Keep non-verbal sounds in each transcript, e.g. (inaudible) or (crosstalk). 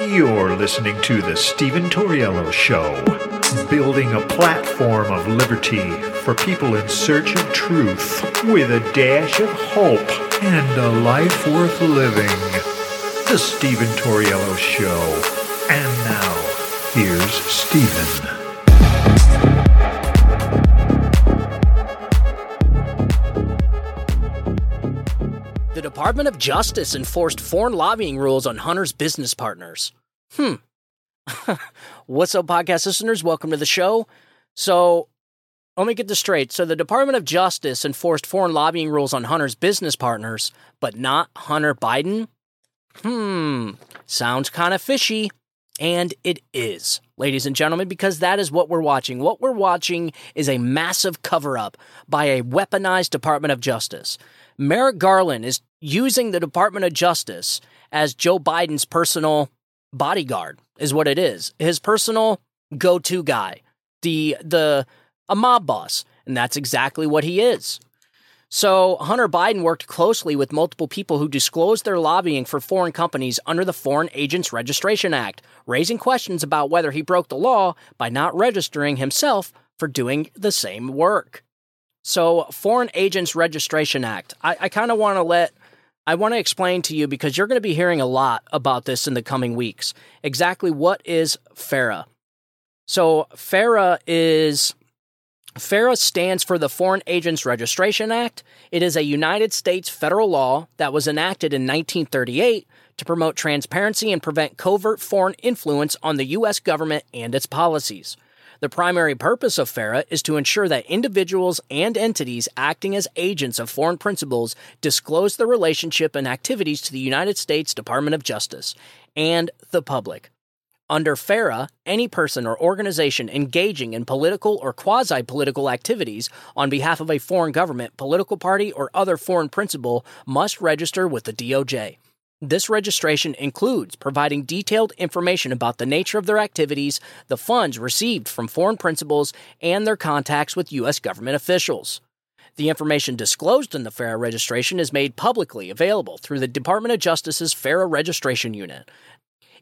You're listening to The Stephen Torriello Show, building a platform of liberty for people in search of truth with a dash of hope and a life worth living. The Stephen Torriello Show. And now, here's Stephen. Department of Justice enforced foreign lobbying rules on Hunter's business partners. Hmm. (laughs) What's up, podcast listeners? Welcome to the show. So, let me get this straight. So, the Department of Justice enforced foreign lobbying rules on Hunter's business partners, but not Hunter Biden? Hmm. Sounds kind of fishy. And it is, ladies and gentlemen, because that is what we're watching. What we're watching is a massive cover up by a weaponized Department of Justice. Merrick Garland is using the Department of Justice as Joe Biden's personal bodyguard, is what it is. His personal go to guy, the, the, a mob boss. And that's exactly what he is. So, Hunter Biden worked closely with multiple people who disclosed their lobbying for foreign companies under the Foreign Agents Registration Act, raising questions about whether he broke the law by not registering himself for doing the same work. So, Foreign Agents Registration Act, I, I kind of want to let, I want to explain to you because you're going to be hearing a lot about this in the coming weeks. Exactly what is FARA? So, FARA is FARA stands for the Foreign Agents Registration Act. It is a United States federal law that was enacted in 1938 to promote transparency and prevent covert foreign influence on the U.S. government and its policies. The primary purpose of FARA is to ensure that individuals and entities acting as agents of foreign principals disclose their relationship and activities to the United States Department of Justice and the public. Under FARA, any person or organization engaging in political or quasi political activities on behalf of a foreign government, political party, or other foreign principal must register with the DOJ. This registration includes providing detailed information about the nature of their activities, the funds received from foreign principals, and their contacts with U.S. government officials. The information disclosed in the FARA registration is made publicly available through the Department of Justice's FARA Registration Unit.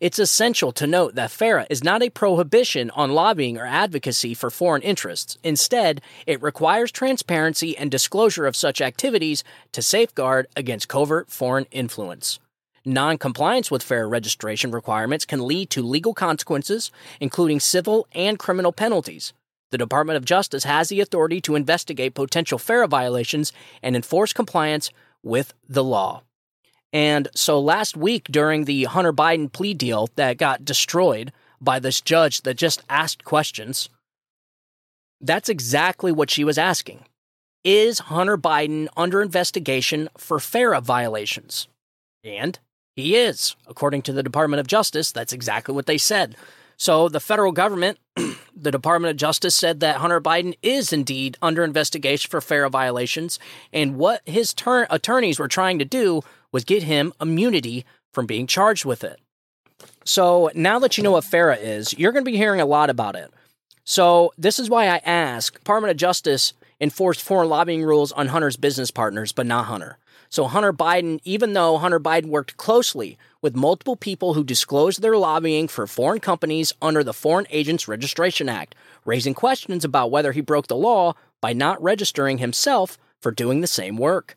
It's essential to note that FARA is not a prohibition on lobbying or advocacy for foreign interests. Instead, it requires transparency and disclosure of such activities to safeguard against covert foreign influence. Non compliance with FARA registration requirements can lead to legal consequences, including civil and criminal penalties. The Department of Justice has the authority to investigate potential FARA violations and enforce compliance with the law. And so last week during the Hunter Biden plea deal that got destroyed by this judge that just asked questions, that's exactly what she was asking. Is Hunter Biden under investigation for FARA violations? And he is. According to the Department of Justice, that's exactly what they said. So the federal government, (clears throat) the Department of Justice said that Hunter Biden is indeed under investigation for FARA violations, and what his ter- attorneys were trying to do was get him immunity from being charged with it. So now that you know what FARA is, you're going to be hearing a lot about it. So this is why I ask Department of Justice enforced foreign lobbying rules on Hunter's business partners, but not Hunter. So Hunter Biden, even though Hunter Biden worked closely with multiple people who disclosed their lobbying for foreign companies under the Foreign Agents Registration Act, raising questions about whether he broke the law by not registering himself for doing the same work.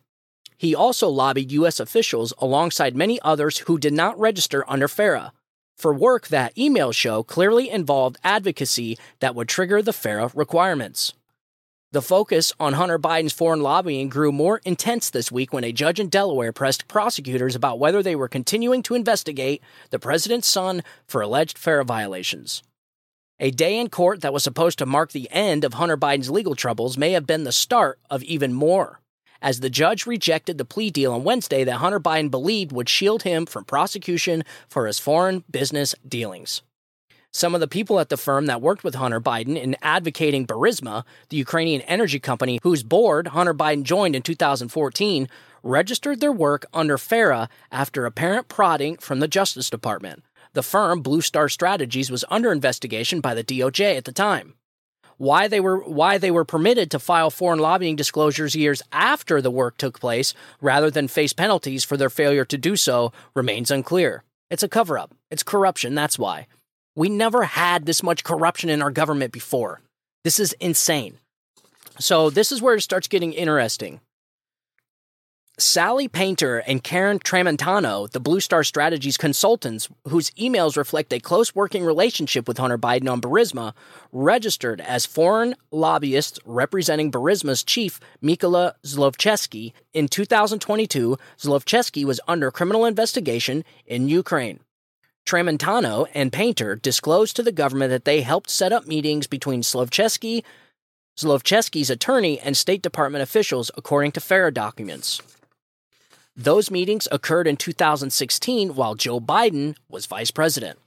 He also lobbied U.S. officials alongside many others who did not register under FARA for work that emails show clearly involved advocacy that would trigger the FARA requirements. The focus on Hunter Biden's foreign lobbying grew more intense this week when a judge in Delaware pressed prosecutors about whether they were continuing to investigate the president's son for alleged FARA violations. A day in court that was supposed to mark the end of Hunter Biden's legal troubles may have been the start of even more as the judge rejected the plea deal on Wednesday that Hunter Biden believed would shield him from prosecution for his foreign business dealings. Some of the people at the firm that worked with Hunter Biden in advocating Burisma, the Ukrainian energy company whose board Hunter Biden joined in 2014, registered their work under FARA after apparent prodding from the Justice Department. The firm, Blue Star Strategies, was under investigation by the DOJ at the time why they were why they were permitted to file foreign lobbying disclosures years after the work took place rather than face penalties for their failure to do so remains unclear. It's a cover up. It's corruption. That's why. We never had this much corruption in our government before. This is insane. So, this is where it starts getting interesting. Sally Painter and Karen Tramontano, the Blue Star Strategies consultants, whose emails reflect a close working relationship with Hunter Biden on Burisma, registered as foreign lobbyists representing Burisma's chief, Mykola Zlochevsky. In 2022, Zlochevsky was under criminal investigation in Ukraine. Tramontano and Painter disclosed to the government that they helped set up meetings between Zlochevsky, Zlochevsky's attorney, and State Department officials, according to FARA documents. Those meetings occurred in 2016 while Joe Biden was vice president.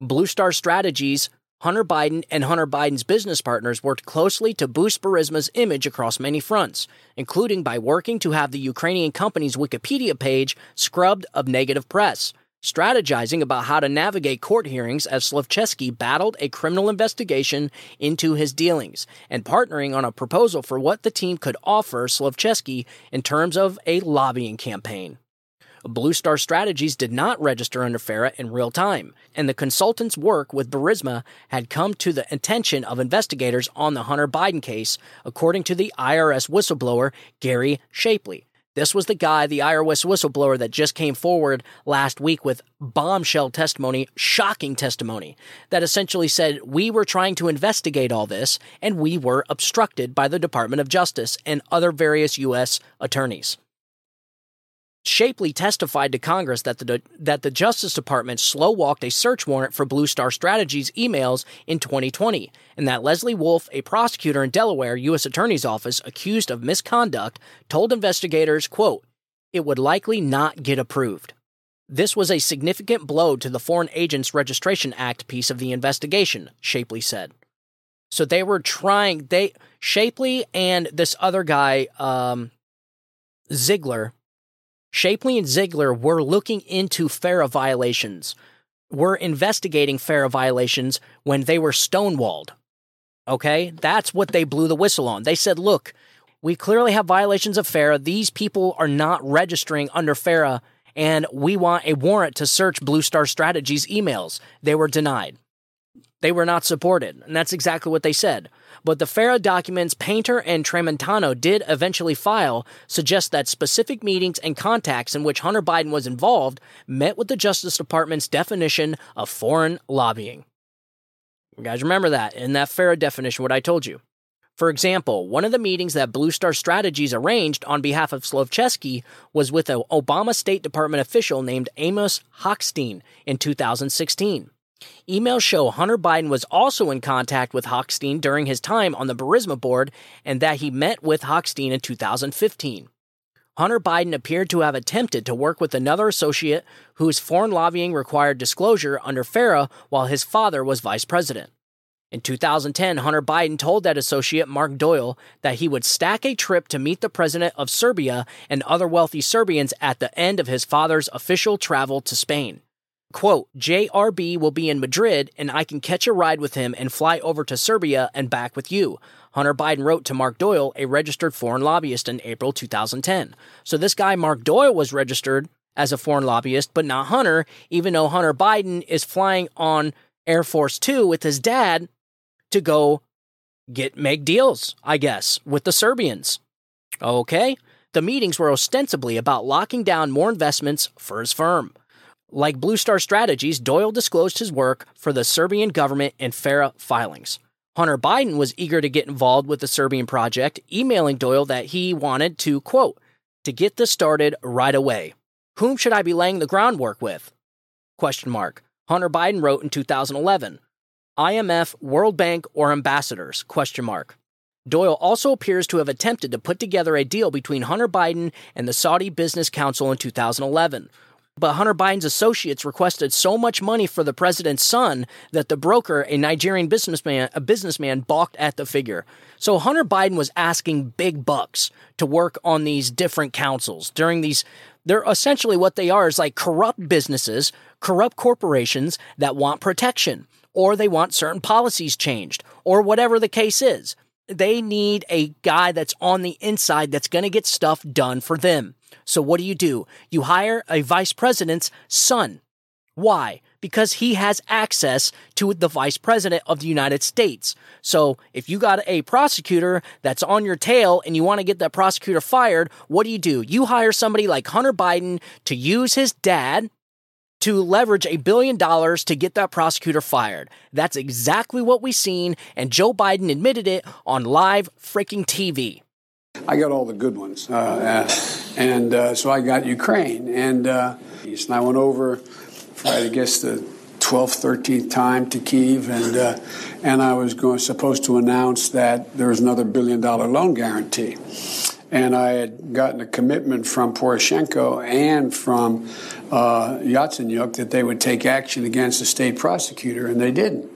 Blue Star Strategies, Hunter Biden, and Hunter Biden's business partners worked closely to boost Burisma's image across many fronts, including by working to have the Ukrainian company's Wikipedia page scrubbed of negative press strategizing about how to navigate court hearings as Zlochevsky battled a criminal investigation into his dealings, and partnering on a proposal for what the team could offer Zlochevsky in terms of a lobbying campaign. Blue Star Strategies did not register under FARA in real time, and the consultant's work with Burisma had come to the attention of investigators on the Hunter Biden case, according to the IRS whistleblower Gary Shapley. This was the guy, the IRS whistleblower that just came forward last week with bombshell testimony, shocking testimony, that essentially said we were trying to investigate all this and we were obstructed by the Department of Justice and other various U.S. attorneys. Shapley testified to Congress that the that the Justice Department slow walked a search warrant for Blue Star Strategies emails in 2020, and that Leslie Wolf, a prosecutor in Delaware U.S. Attorney's Office accused of misconduct, told investigators, "quote It would likely not get approved." This was a significant blow to the Foreign Agents Registration Act piece of the investigation, Shapley said. So they were trying they Shapley and this other guy, um, Ziegler Shapley and Ziegler were looking into FARA violations, were investigating FARA violations when they were stonewalled. Okay? That's what they blew the whistle on. They said, look, we clearly have violations of FARA. These people are not registering under FARA, and we want a warrant to search Blue Star Strategies emails. They were denied. They were not supported, and that's exactly what they said. But the FARA documents Painter and Tramontano did eventually file suggest that specific meetings and contacts in which Hunter Biden was involved met with the Justice Department's definition of foreign lobbying. You guys remember that in that FARA definition, what I told you. For example, one of the meetings that Blue Star Strategies arranged on behalf of Zlochevsky was with an Obama State Department official named Amos Hochstein in 2016. Emails show Hunter Biden was also in contact with Hochstein during his time on the Burisma board and that he met with Hochstein in 2015. Hunter Biden appeared to have attempted to work with another associate whose foreign lobbying required disclosure under FARA while his father was vice president. In 2010, Hunter Biden told that associate, Mark Doyle, that he would stack a trip to meet the president of Serbia and other wealthy Serbians at the end of his father's official travel to Spain. Quote, JRB will be in Madrid and I can catch a ride with him and fly over to Serbia and back with you. Hunter Biden wrote to Mark Doyle, a registered foreign lobbyist, in April 2010. So this guy, Mark Doyle, was registered as a foreign lobbyist, but not Hunter, even though Hunter Biden is flying on Air Force Two with his dad to go get make deals, I guess, with the Serbians. Okay? The meetings were ostensibly about locking down more investments for his firm. Like Blue Star Strategies, Doyle disclosed his work for the Serbian government in FARA filings. Hunter Biden was eager to get involved with the Serbian project, emailing Doyle that he wanted to, quote, to get this started right away. Whom should I be laying the groundwork with? Question mark. Hunter Biden wrote in 2011, IMF, World Bank, or ambassadors? Question mark. Doyle also appears to have attempted to put together a deal between Hunter Biden and the Saudi Business Council in 2011, but Hunter Biden's associates requested so much money for the president's son that the broker, a Nigerian businessman, a businessman balked at the figure. So Hunter Biden was asking big bucks to work on these different councils during these they're essentially what they are is like corrupt businesses, corrupt corporations that want protection or they want certain policies changed or whatever the case is. They need a guy that's on the inside that's going to get stuff done for them So what do you do? You hire a vice president's son. Why? Because he has access to the vice president of the United States. So if you got a prosecutor that's on your tail and you want to get that prosecutor fired, what do you do? You hire somebody like Hunter Biden to use his dad to leverage a billion dollars to get that prosecutor fired. That's exactly what we've seen, and Joe Biden admitted it on live freaking TV. I got all the good ones. Uh, and uh, so I got Ukraine. And, uh, and I went over I guess, the 12th, 13th time to Kiev. And, uh, and I was going, supposed to announce that there was another billion dollar loan guarantee. And I had gotten a commitment from Poroshenko and from uh, Yatsenyuk that they would take action against the state prosecutor, and they didn't.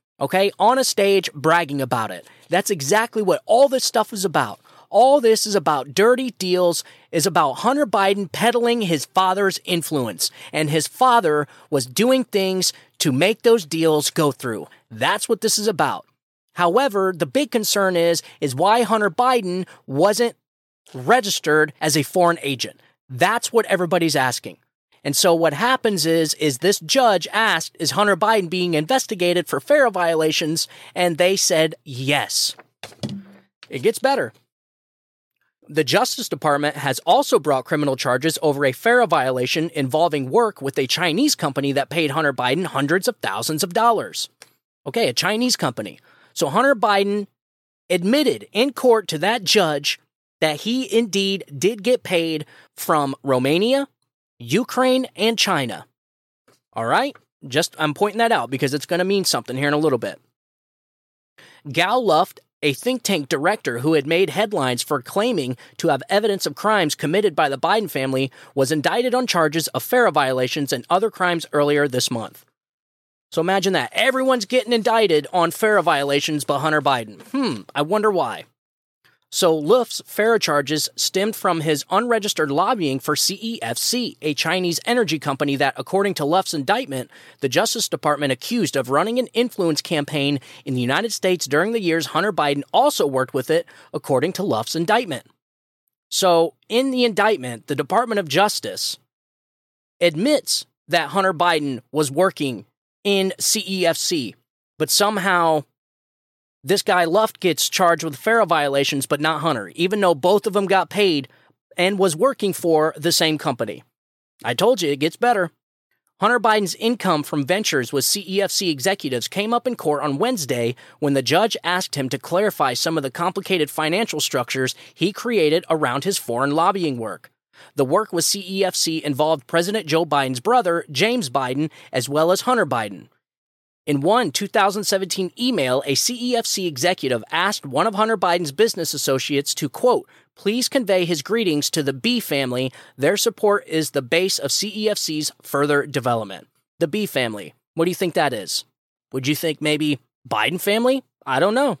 Okay, on a stage bragging about it. That's exactly what all this stuff is about. All this is about dirty deals, is about Hunter Biden peddling his father's influence. And his father was doing things to make those deals go through. That's what this is about. However, the big concern is is why Hunter Biden wasn't registered as a foreign agent. That's what everybody's asking. And so what happens is is this judge asked is Hunter Biden being investigated for FARA violations and they said yes. It gets better. The Justice Department has also brought criminal charges over a FARA violation involving work with a Chinese company that paid Hunter Biden hundreds of thousands of dollars. Okay, a Chinese company. So Hunter Biden admitted in court to that judge that he indeed did get paid from Romania, Ukraine, and China. All right? Just I'm pointing that out because it's going to mean something here in a little bit. Gal Luft, a think tank director who had made headlines for claiming to have evidence of crimes committed by the Biden family, was indicted on charges of FARA violations and other crimes earlier this month. So imagine that. Everyone's getting indicted on FARA violations by Hunter Biden. Hmm, I wonder why. So Luft's FARA charges stemmed from his unregistered lobbying for CEFC, a Chinese energy company that, according to Luft's indictment, the Justice Department accused of running an influence campaign in the United States during the years Hunter Biden also worked with it, according to Luft's indictment. So, in the indictment, the Department of Justice admits that Hunter Biden was working in CEFC, but somehow this guy Luft gets charged with FARA violations, but not Hunter, even though both of them got paid and was working for the same company. I told you it gets better. Hunter Biden's income from ventures with CEFC executives came up in court on Wednesday when the judge asked him to clarify some of the complicated financial structures he created around his foreign lobbying work. The work with CEFC involved President Joe Biden's brother, James Biden, as well as Hunter Biden. In one 2017 email, a CEFC executive asked one of Hunter Biden's business associates to, quote, please convey his greetings to the B family. Their support is the base of CEFC's further development. The B family. What do you think that is? Would you think maybe Biden family? I don't know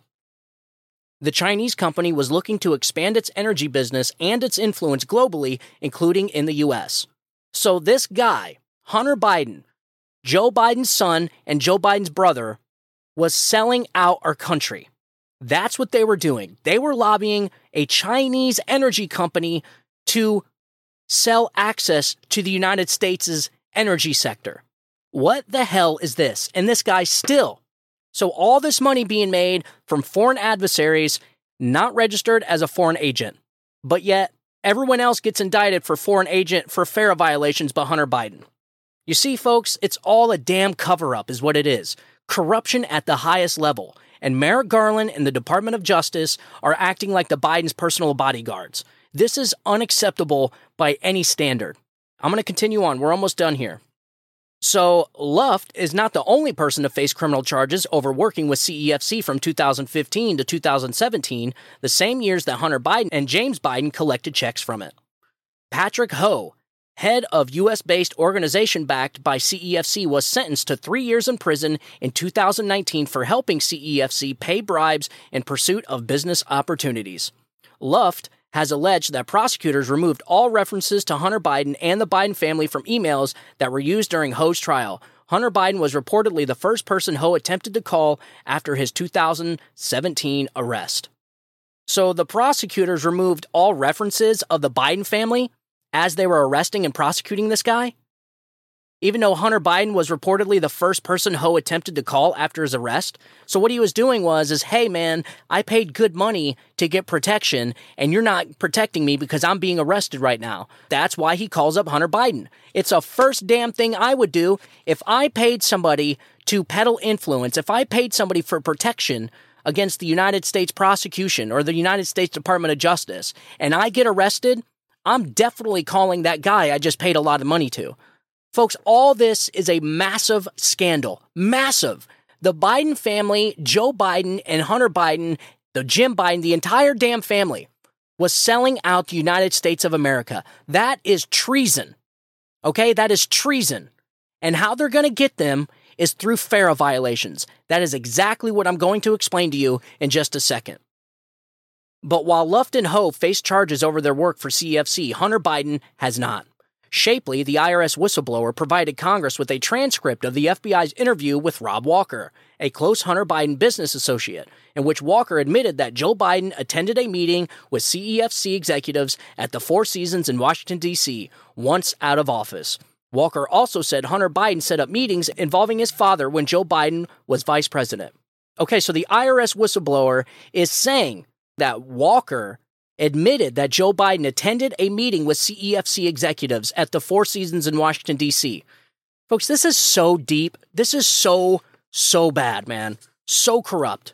the Chinese company was looking to expand its energy business and its influence globally, including in the US. So, this guy, Hunter Biden, Joe Biden's son and Joe Biden's brother, was selling out our country. That's what they were doing. They were lobbying a Chinese energy company to sell access to the United States' energy sector. What the hell is this? And this guy still so all this money being made from foreign adversaries not registered as a foreign agent. But yet everyone else gets indicted for foreign agent for FARA violations by Hunter Biden. You see, folks, it's all a damn cover up, is what it is. Corruption at the highest level. And Merrick Garland and the Department of Justice are acting like the Biden's personal bodyguards. This is unacceptable by any standard. I'm going to continue on. We're almost done here. So, Luft is not the only person to face criminal charges over working with CEFC from 2015 to 2017, the same years that Hunter Biden and James Biden collected checks from it. Patrick Ho, head of US based organization backed by CEFC, was sentenced to three years in prison in 2019 for helping CEFC pay bribes in pursuit of business opportunities. Luft has alleged that prosecutors removed all references to Hunter Biden and the Biden family from emails that were used during Ho's trial. Hunter Biden was reportedly the first person Ho attempted to call after his 2017 arrest. So the prosecutors removed all references of the Biden family as they were arresting and prosecuting this guy? Even though Hunter Biden was reportedly the first person Ho attempted to call after his arrest. So what he was doing was is, "Hey man, I paid good money to get protection and you're not protecting me because I'm being arrested right now." That's why he calls up Hunter Biden. It's a first damn thing I would do if I paid somebody to peddle influence, if I paid somebody for protection against the United States prosecution or the United States Department of Justice and I get arrested, I'm definitely calling that guy I just paid a lot of money to. Folks, all this is a massive scandal. Massive. The Biden family, Joe Biden and Hunter Biden, the Jim Biden, the entire damn family was selling out the United States of America. That is treason. Okay? That is treason. And how they're going to get them is through FARA violations. That is exactly what I'm going to explain to you in just a second. But while Luft and Ho face charges over their work for CEFC, Hunter Biden has not. Shapley, the IRS whistleblower, provided Congress with a transcript of the FBI's interview with Rob Walker, a close Hunter Biden business associate, in which Walker admitted that Joe Biden attended a meeting with CEFC executives at the Four Seasons in Washington, D.C., once out of office. Walker also said Hunter Biden set up meetings involving his father when Joe Biden was vice president. Okay, so the IRS whistleblower is saying that Walker admitted that Joe Biden attended a meeting with CEFC executives at the Four Seasons in Washington, D.C. Folks, this is so deep. This is so, so bad, man. So corrupt.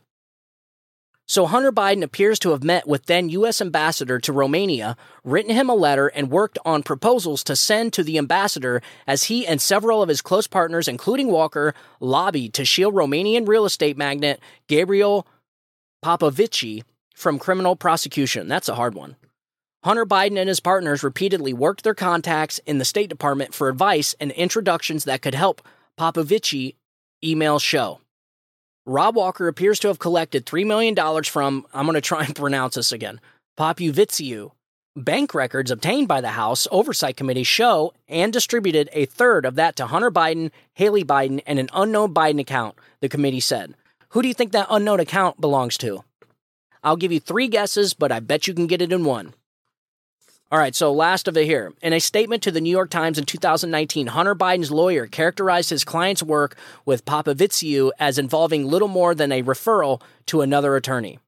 So Hunter Biden appears to have met with then U.S. ambassador to Romania, written him a letter, and worked on proposals to send to the ambassador as he and several of his close partners, including Walker, lobbied to shield Romanian real estate magnate Gabriel Popovici from criminal prosecution. That's a hard one. Hunter Biden and his partners repeatedly worked their contacts in the State Department for advice and introductions that could help Popovici email show. Rob Walker appears to have collected $3 million from, I'm going to try and (laughs) pronounce this again, Popuviciu. Bank records obtained by the House Oversight Committee show and distributed a third of that to Hunter Biden, Haley Biden, and an unknown Biden account, the committee said. Who do you think that unknown account belongs to? I'll give you three guesses, but I bet you can get it in one. All right, so last of it here. In a statement to the New York Times in 2019, Hunter Biden's lawyer characterized his client's work with Popoviciu as involving little more than a referral to another attorney.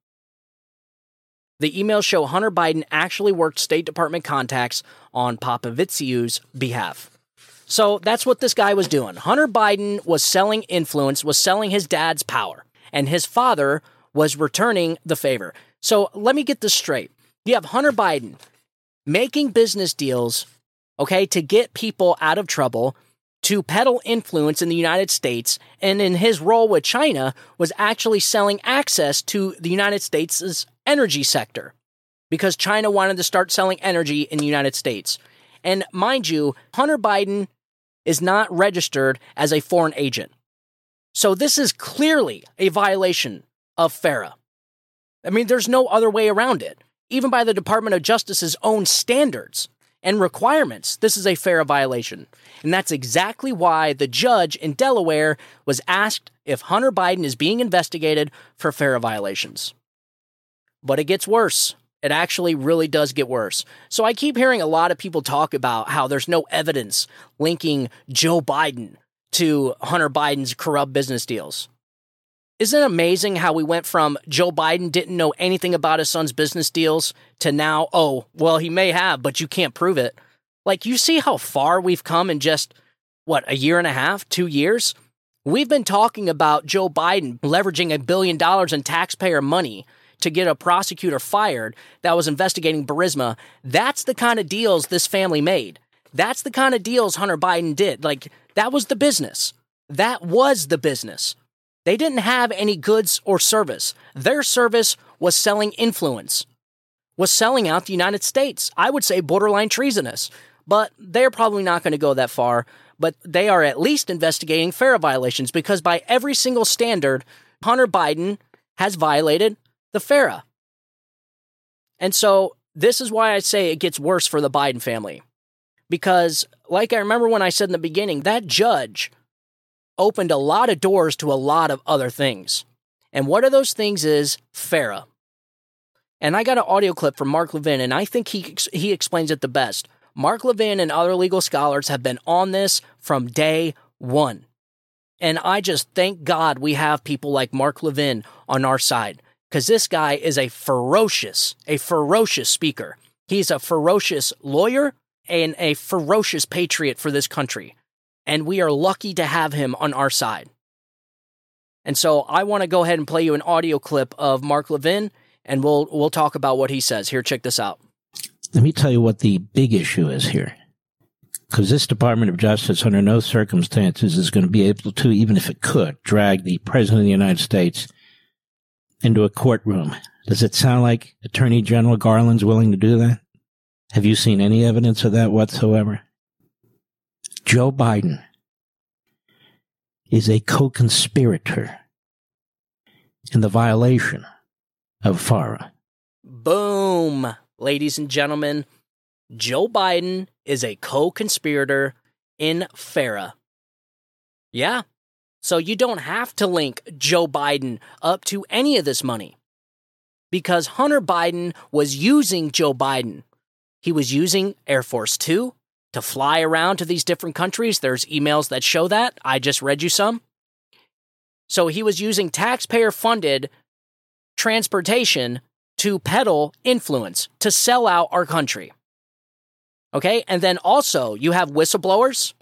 The emails show Hunter Biden actually worked State Department contacts on Popoviciu's behalf. So that's what this guy was doing. Hunter Biden was selling influence, was selling his dad's power, and his father was returning the favor. So let me get this straight. You have Hunter Biden making business deals, okay, to get people out of trouble, to peddle influence in the United States, and in his role with China was actually selling access to the United States' energy sector because China wanted to start selling energy in the United States. And mind you, Hunter Biden is not registered as a foreign agent. So this is clearly a violation of FARA. I mean, there's no other way around it. Even by the Department of Justice's own standards and requirements, this is a FARA violation. And that's exactly why the judge in Delaware was asked if Hunter Biden is being investigated for FARA violations. But it gets worse. It actually really does get worse. So I keep hearing a lot of people talk about how there's no evidence linking Joe Biden to Hunter Biden's corrupt business deals. Isn't it amazing how we went from Joe Biden didn't know anything about his son's business deals to now, oh, well, he may have, but you can't prove it? Like, you see how far we've come in just, what, a year and a half, two years? We've been talking about Joe Biden leveraging a billion dollars in taxpayer money to get a prosecutor fired that was investigating Burisma. That's the kind of deals this family made. That's the kind of deals Hunter Biden did. Like, that was the business. That was the business. They didn't have any goods or service. Their service was selling influence, was selling out the United States. I would say borderline treasonous. but they're probably not going to go that far. But they are at least investigating FARA violations because by every single standard, Hunter Biden has violated the FARA. And so this is why I say it gets worse for the Biden family. Because, like I remember when I said in the beginning, that judge opened a lot of doors to a lot of other things. And one of those things is FARA. And I got an audio clip from Mark Levin, and I think he, he explains it the best. Mark Levin and other legal scholars have been on this from day one. And I just thank God we have people like Mark Levin on our side because this guy is a ferocious, a ferocious speaker. He's a ferocious lawyer and a ferocious patriot for this country. And we are lucky to have him on our side. And so I want to go ahead and play you an audio clip of Mark Levin and we'll we'll talk about what he says. Here, check this out. Let me tell you what the big issue is here. Because this Department of Justice, under no circumstances, is going to be able to, even if it could, drag the President of the United States into a courtroom. Does it sound like Attorney General Garland's willing to do that? Have you seen any evidence of that whatsoever? Joe Biden is a co-conspirator in the violation of FARA. Boom, ladies and gentlemen. Joe Biden is a co conspirator in FARA. Yeah. So you don't have to link Joe Biden up to any of this money because Hunter Biden was using Joe Biden. He was using Air Force Two to fly around to these different countries. There's emails that show that. I just read you some. So he was using taxpayer funded transportation to peddle influence, to sell out our country. Okay. And then also, you have whistleblowers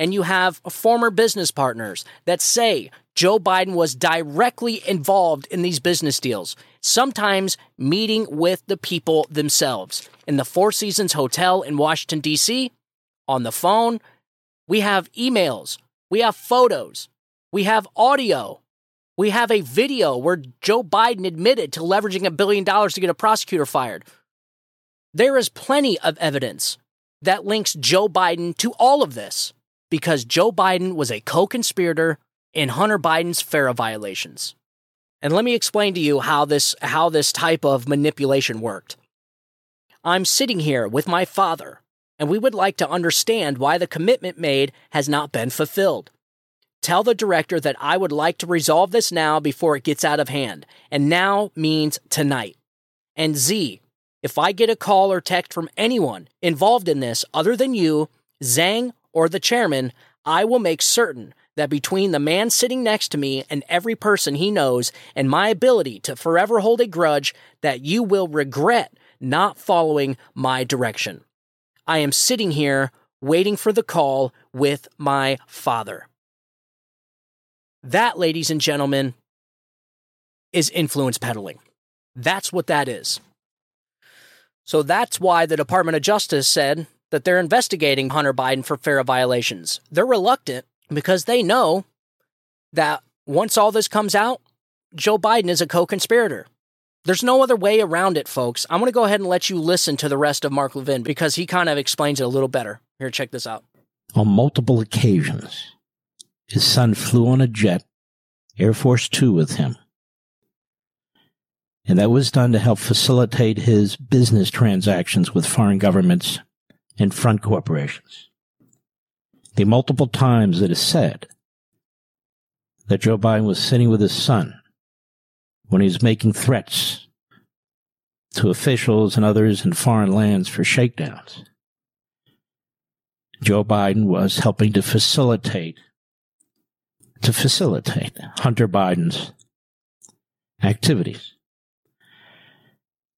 and you have former business partners that say Joe Biden was directly involved in these business deals, sometimes meeting with the people themselves in the Four Seasons Hotel in Washington, D.C., on the phone. We have emails, we have photos, we have audio, we have a video where Joe Biden admitted to leveraging a billion dollars to get a prosecutor fired. There is plenty of evidence that links Joe Biden to all of this because Joe Biden was a co conspirator in Hunter Biden's FARA violations. And let me explain to you how this, how this type of manipulation worked. I'm sitting here with my father, and we would like to understand why the commitment made has not been fulfilled. Tell the director that I would like to resolve this now before it gets out of hand. And now means tonight. And Z, if I get a call or text from anyone involved in this other than you, Zhang, or the chairman, I will make certain that between the man sitting next to me and every person he knows and my ability to forever hold a grudge that you will regret not following my direction. I am sitting here waiting for the call with my father. That, ladies and gentlemen, is influence peddling. That's what that is. So that's why the Department of Justice said that they're investigating Hunter Biden for FARA violations. They're reluctant because they know that once all this comes out, Joe Biden is a co conspirator. There's no other way around it, folks. I'm going to go ahead and let you listen to the rest of Mark Levin because he kind of explains it a little better. Here, check this out. On multiple occasions, his son flew on a jet, Air Force Two, with him. And that was done to help facilitate his business transactions with foreign governments and front corporations. The multiple times it is said that Joe Biden was sitting with his son when he was making threats to officials and others in foreign lands for shakedowns. Joe Biden was helping to facilitate to facilitate Hunter Biden's activities.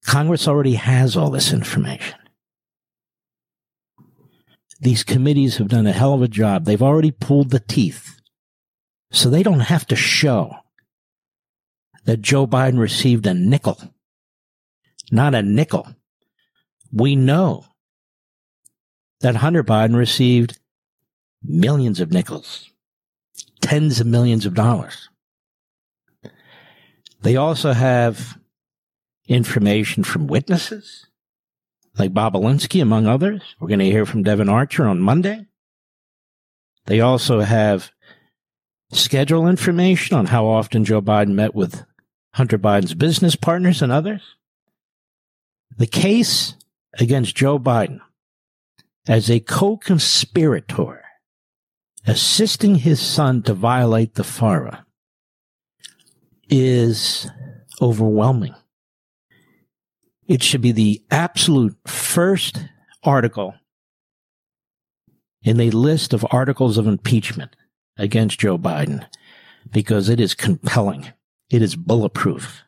Congress already has all this information. These committees have done a hell of a job. They've already pulled the teeth. So they don't have to show that Joe Biden received a nickel. Not a nickel. We know that Hunter Biden received millions of nickels tens of millions of dollars. They also have information from witnesses, like Bobulinski, among others. We're going to hear from Devon Archer on Monday. They also have schedule information on how often Joe Biden met with Hunter Biden's business partners and others. The case against Joe Biden as a co-conspirator assisting his son to violate the FARA is overwhelming. It should be the absolute first article in a list of articles of impeachment against Joe Biden because it is compelling. It is bulletproof.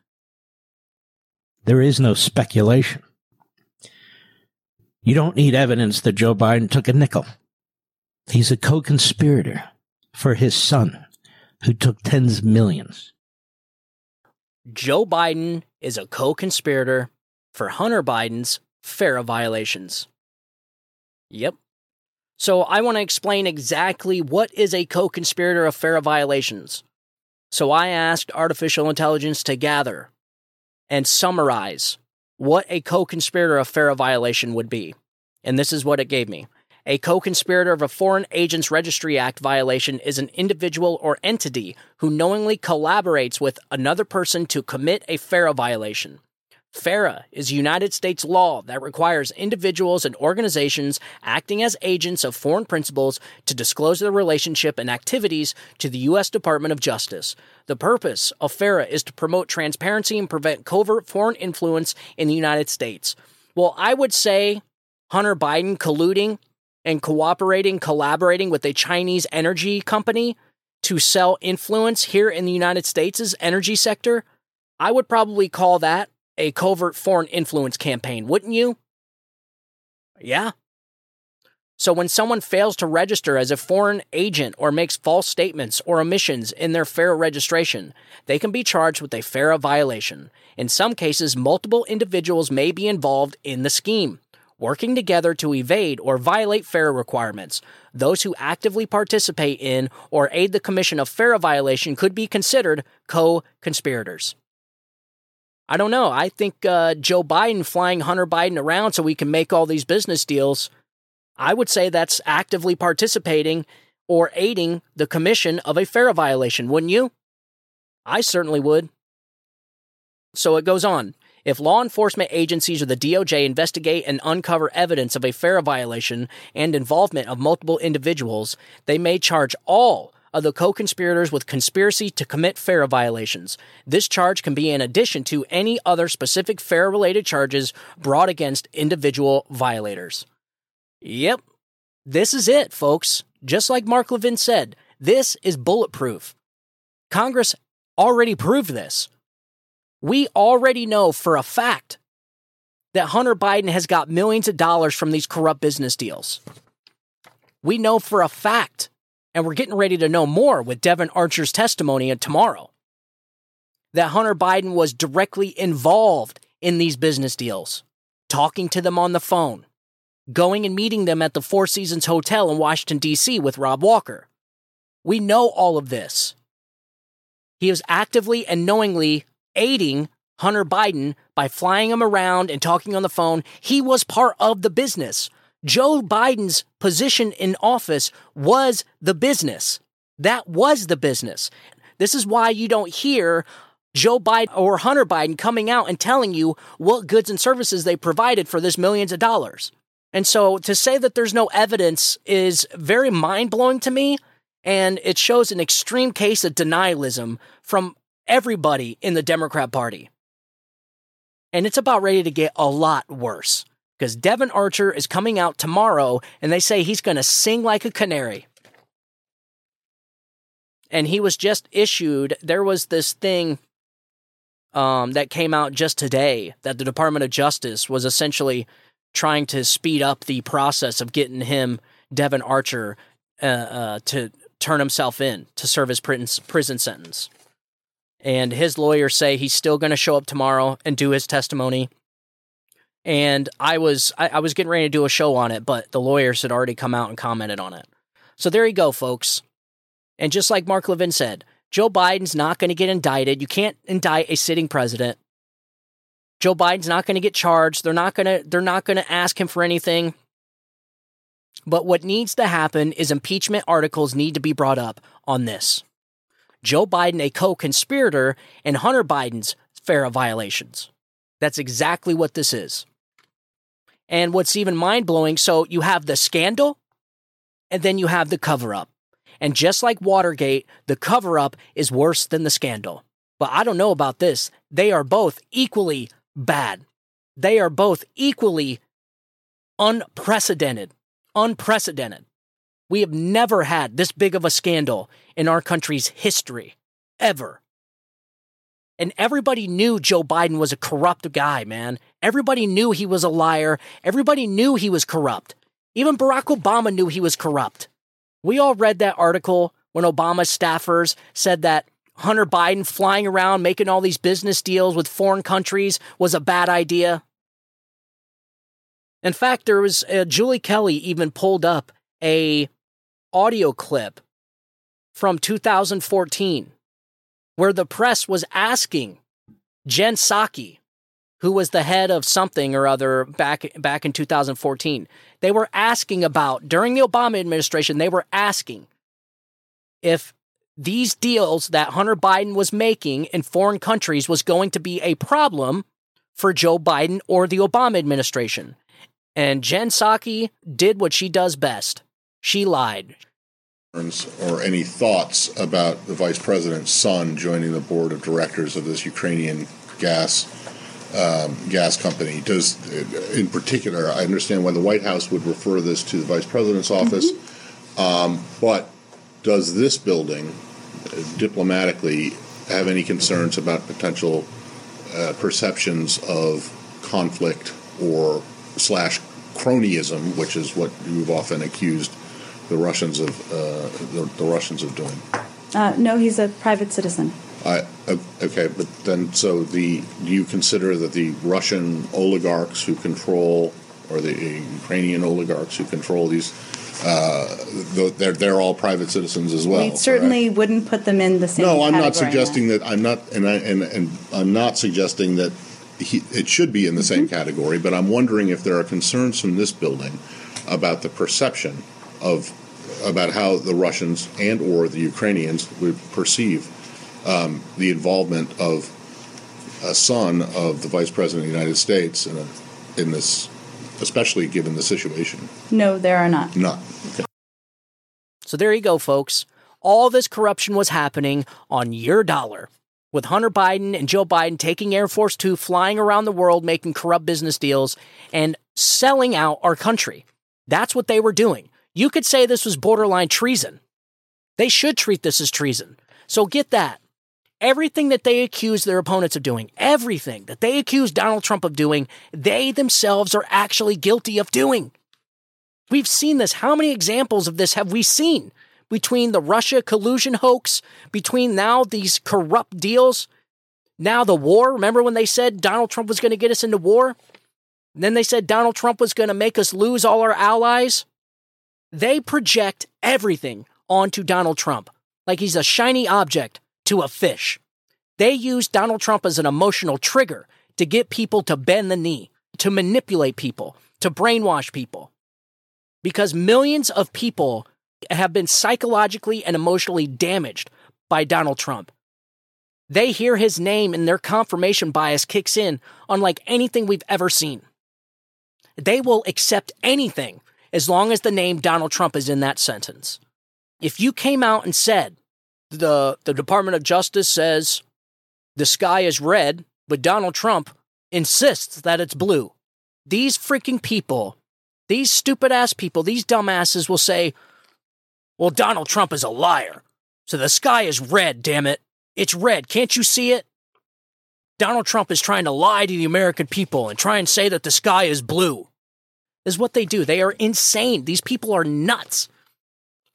There is no speculation. You don't need evidence that Joe Biden took a nickel. He's a co-conspirator for his son who took tens of millions. Joe Biden is a co conspirator for Hunter Biden's FARA violations. Yep. So I want to explain exactly what is a co conspirator of FARA violations. So I asked artificial intelligence to gather and summarize what a co conspirator of FARA violation would be. And this is what it gave me. A co conspirator of a Foreign Agents Registry Act violation is an individual or entity who knowingly collaborates with another person to commit a FARA violation. FARA is United States law that requires individuals and organizations acting as agents of foreign principals to disclose their relationship and activities to the U.S. Department of Justice. The purpose of FARA is to promote transparency and prevent covert foreign influence in the United States. Well, I would say Hunter Biden colluding and cooperating, collaborating with a Chinese energy company to sell influence here in the United States' energy sector, I would probably call that a covert foreign influence campaign, wouldn't you? Yeah. So when someone fails to register as a foreign agent or makes false statements or omissions in their FARA registration, they can be charged with a FARA violation. In some cases, multiple individuals may be involved in the scheme working together to evade or violate FARA requirements. Those who actively participate in or aid the commission of FARA violation could be considered co conspirators. I don't know. I think uh, Joe Biden flying Hunter Biden around so we can make all these business deals, I would say that's actively participating or aiding the commission of a FARA violation, wouldn't you? I certainly would. So it goes on. If law enforcement agencies or the DOJ investigate and uncover evidence of a FARA violation and involvement of multiple individuals, they may charge all of the co conspirators with conspiracy to commit FARA violations. This charge can be in addition to any other specific FARA related charges brought against individual violators. Yep, this is it, folks. Just like Mark Levin said, this is bulletproof. Congress already proved this. We already know for a fact that Hunter Biden has got millions of dollars from these corrupt business deals. We know for a fact, and we're getting ready to know more with Devon Archer's testimony tomorrow, that Hunter Biden was directly involved in these business deals, talking to them on the phone, going and meeting them at the Four Seasons Hotel in Washington, D.C. with Rob Walker. We know all of this. He is actively and knowingly aiding Hunter Biden by flying him around and talking on the phone. He was part of the business. Joe Biden's position in office was the business. That was the business. This is why you don't hear Joe Biden or Hunter Biden coming out and telling you what goods and services they provided for this millions of dollars. And so to say that there's no evidence is very mind blowing to me. And it shows an extreme case of denialism from everybody in the Democrat Party. And it's about ready to get a lot worse because Devon Archer is coming out tomorrow and they say he's going to sing like a canary. And he was just issued, there was this thing um, that came out just today that the Department of Justice was essentially trying to speed up the process of getting him, Devon Archer, uh, uh, to turn himself in to serve his prison sentence and his lawyers say he's still going to show up tomorrow and do his testimony. And I was I, I, was getting ready to do a show on it, but the lawyers had already come out and commented on it. So there you go, folks. And just like Mark Levin said, Joe Biden's not going to get indicted. You can't indict a sitting president. Joe Biden's not going to get charged. They're not going to they're not going to ask him for anything. But what needs to happen is impeachment articles need to be brought up on this. Joe Biden a co-conspirator and Hunter Biden's FARA violations. That's exactly what this is. And what's even mind-blowing, so you have the scandal and then you have the cover-up. And just like Watergate, the cover-up is worse than the scandal. But I don't know about this. They are both equally bad. They are both equally unprecedented. Unprecedented. We have never had this big of a scandal in our country's history, ever. And everybody knew Joe Biden was a corrupt guy, man. Everybody knew he was a liar. Everybody knew he was corrupt. Even Barack Obama knew he was corrupt. We all read that article when Obama's staffers said that Hunter Biden flying around making all these business deals with foreign countries was a bad idea. In fact, there was uh, Julie Kelly even pulled up a audio clip from 2014 where the press was asking Jen Psaki, who was the head of something or other back back in 2014. They were asking about during the Obama administration, they were asking if these deals that Hunter Biden was making in foreign countries was going to be a problem for Joe Biden or the Obama administration. And Jen Psaki did what she does best. She lied. Or any thoughts about the vice president's son joining the board of directors of this Ukrainian gas um, gas company? Does, in particular, I understand why the White House would refer this to the vice president's office, mm-hmm. um, but does this building diplomatically have any concerns about potential uh, perceptions of conflict or slash cronyism, which is what you've often accused the Russians of uh, the, the, Russians of doing? Uh, no, he's a private citizen. I, okay, but then so the do you consider that the Russian oligarchs who control or the Ukrainian oligarchs who control these uh, they're they're all private citizens as well. We certainly correct? wouldn't put them in the same. No, I'm not suggesting that. I'm not, and I and, and I'm not suggesting that he, it should be in the mm-hmm. same category. But I'm wondering if there are concerns from this building about the perception of about how the Russians and or the Ukrainians would perceive um, the involvement of a son of the vice president of the United States in a, in this especially given the situation? No, there are not. Not. Okay. So there you go, folks. All this corruption was happening on your dollar. With Hunter Biden and Joe Biden taking Air Force Two, flying around the world, making corrupt business deals, and selling out our country. That's what they were doing. You could say this was borderline treason. They should treat this as treason. So get that everything that they accuse their opponents of doing, everything that they accuse Donald Trump of doing, they themselves are actually guilty of doing. We've seen this. How many examples of this have we seen? Between the Russia collusion hoax, between now these corrupt deals, now the war. Remember when they said Donald Trump was going to get us into war? And then they said Donald Trump was going to make us lose all our allies. They project everything onto Donald Trump like he's a shiny object to a fish. They use Donald Trump as an emotional trigger to get people to bend the knee, to manipulate people, to brainwash people. Because millions of people have been psychologically and emotionally damaged by Donald Trump. They hear his name and their confirmation bias kicks in unlike anything we've ever seen. They will accept anything as long as the name Donald Trump is in that sentence. If you came out and said, the, the Department of Justice says the sky is red, but Donald Trump insists that it's blue. These freaking people, these stupid ass people, these dumbasses will say, well, Donald Trump is a liar. So the sky is red, damn it. It's red. Can't you see it? Donald Trump is trying to lie to the American people and try and say that the sky is blue. Is what they do. They are insane. These people are nuts.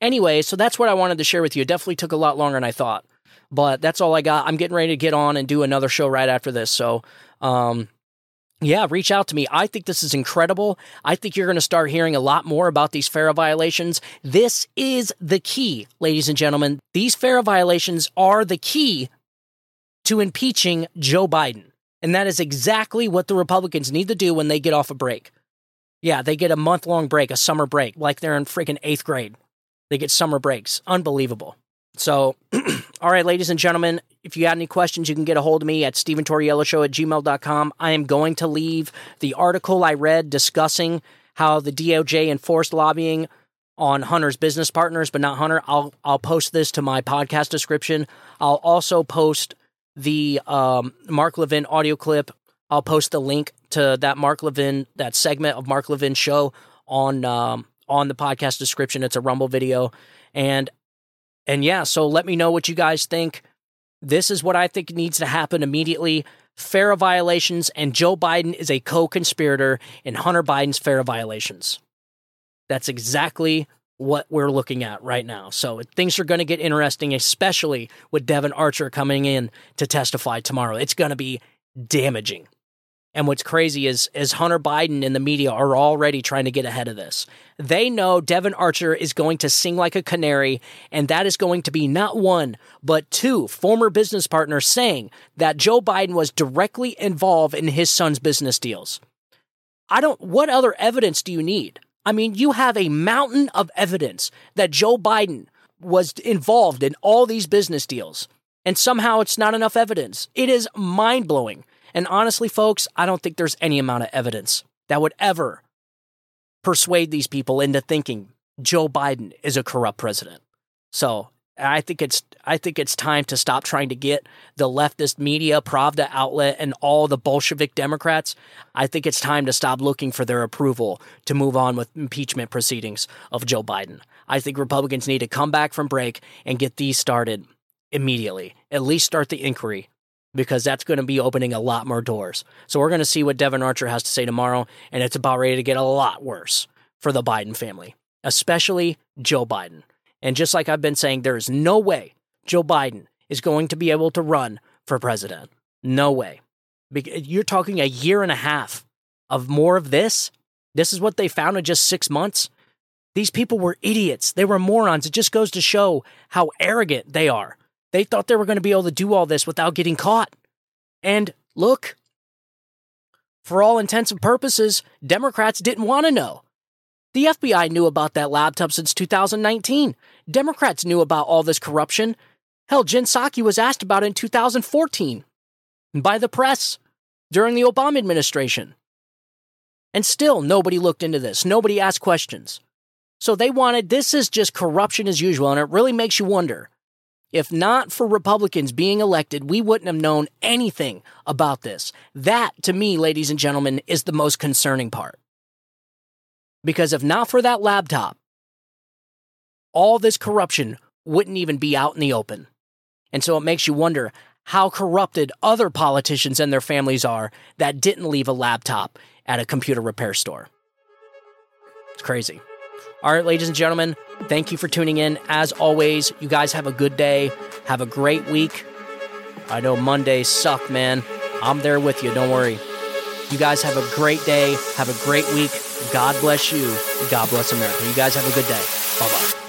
Anyway, so that's what I wanted to share with you. It definitely took a lot longer than I thought, but that's all I got. I'm getting ready to get on and do another show right after this. So, um, yeah, reach out to me. I think this is incredible. I think you're going to start hearing a lot more about these FARA violations. This is the key, ladies and gentlemen. These FARA violations are the key to impeaching Joe Biden. And that is exactly what the Republicans need to do when they get off a break. Yeah, they get a month long break, a summer break, like they're in freaking eighth grade. They get summer breaks. Unbelievable. So, (clears throat) all right, ladies and gentlemen, if you got any questions, you can get a hold of me at stephentorielloshow at gmail.com. I am going to leave the article I read discussing how the DOJ enforced lobbying on Hunter's business partners, but not Hunter. I'll I'll post this to my podcast description. I'll also post the um, Mark Levin audio clip. I'll post the link to that Mark Levin that segment of Mark Levin show on um, on the podcast description. It's a Rumble video, and and yeah, so let me know what you guys think. This is what I think needs to happen immediately. FARA violations, and Joe Biden is a co conspirator in Hunter Biden's FARA violations. That's exactly what we're looking at right now. So things are going to get interesting, especially with Devon Archer coming in to testify tomorrow. It's going to be damaging. And what's crazy is, is Hunter Biden and the media are already trying to get ahead of this. They know Devon Archer is going to sing like a canary, and that is going to be not one, but two former business partners saying that Joe Biden was directly involved in his son's business deals. I don't, what other evidence do you need? I mean, you have a mountain of evidence that Joe Biden was involved in all these business deals, and somehow it's not enough evidence. It is mind blowing. And honestly, folks, I don't think there's any amount of evidence that would ever persuade these people into thinking Joe Biden is a corrupt president. So I think it's I think it's time to stop trying to get the leftist media, Pravda outlet, and all the Bolshevik Democrats. I think it's time to stop looking for their approval to move on with impeachment proceedings of Joe Biden. I think Republicans need to come back from break and get these started immediately. At least start the inquiry because that's going to be opening a lot more doors. So we're going to see what Devon Archer has to say tomorrow, and it's about ready to get a lot worse for the Biden family, especially Joe Biden. And just like I've been saying, there is no way Joe Biden is going to be able to run for president. No way. You're talking a year and a half of more of this. This is what they found in just six months. These people were idiots. They were morons. It just goes to show how arrogant they are. They thought they were going to be able to do all this without getting caught. And look, for all intents and purposes, Democrats didn't want to know. The FBI knew about that laptop since 2019. Democrats knew about all this corruption. Hell, Jen Psaki was asked about it in 2014 by the press during the Obama administration. And still, nobody looked into this. Nobody asked questions. So they wanted this is just corruption as usual, and it really makes you wonder if not for Republicans being elected, we wouldn't have known anything about this. That, to me, ladies and gentlemen, is the most concerning part. Because if not for that laptop, all this corruption wouldn't even be out in the open. And so it makes you wonder how corrupted other politicians and their families are that didn't leave a laptop at a computer repair store. It's crazy. All right, ladies and gentlemen, thank you for tuning in. As always, you guys have a good day. Have a great week. I know Mondays suck, man. I'm there with you. Don't worry. You guys have a great day. Have a great week. God bless you. God bless America. You guys have a good day. Bye bye.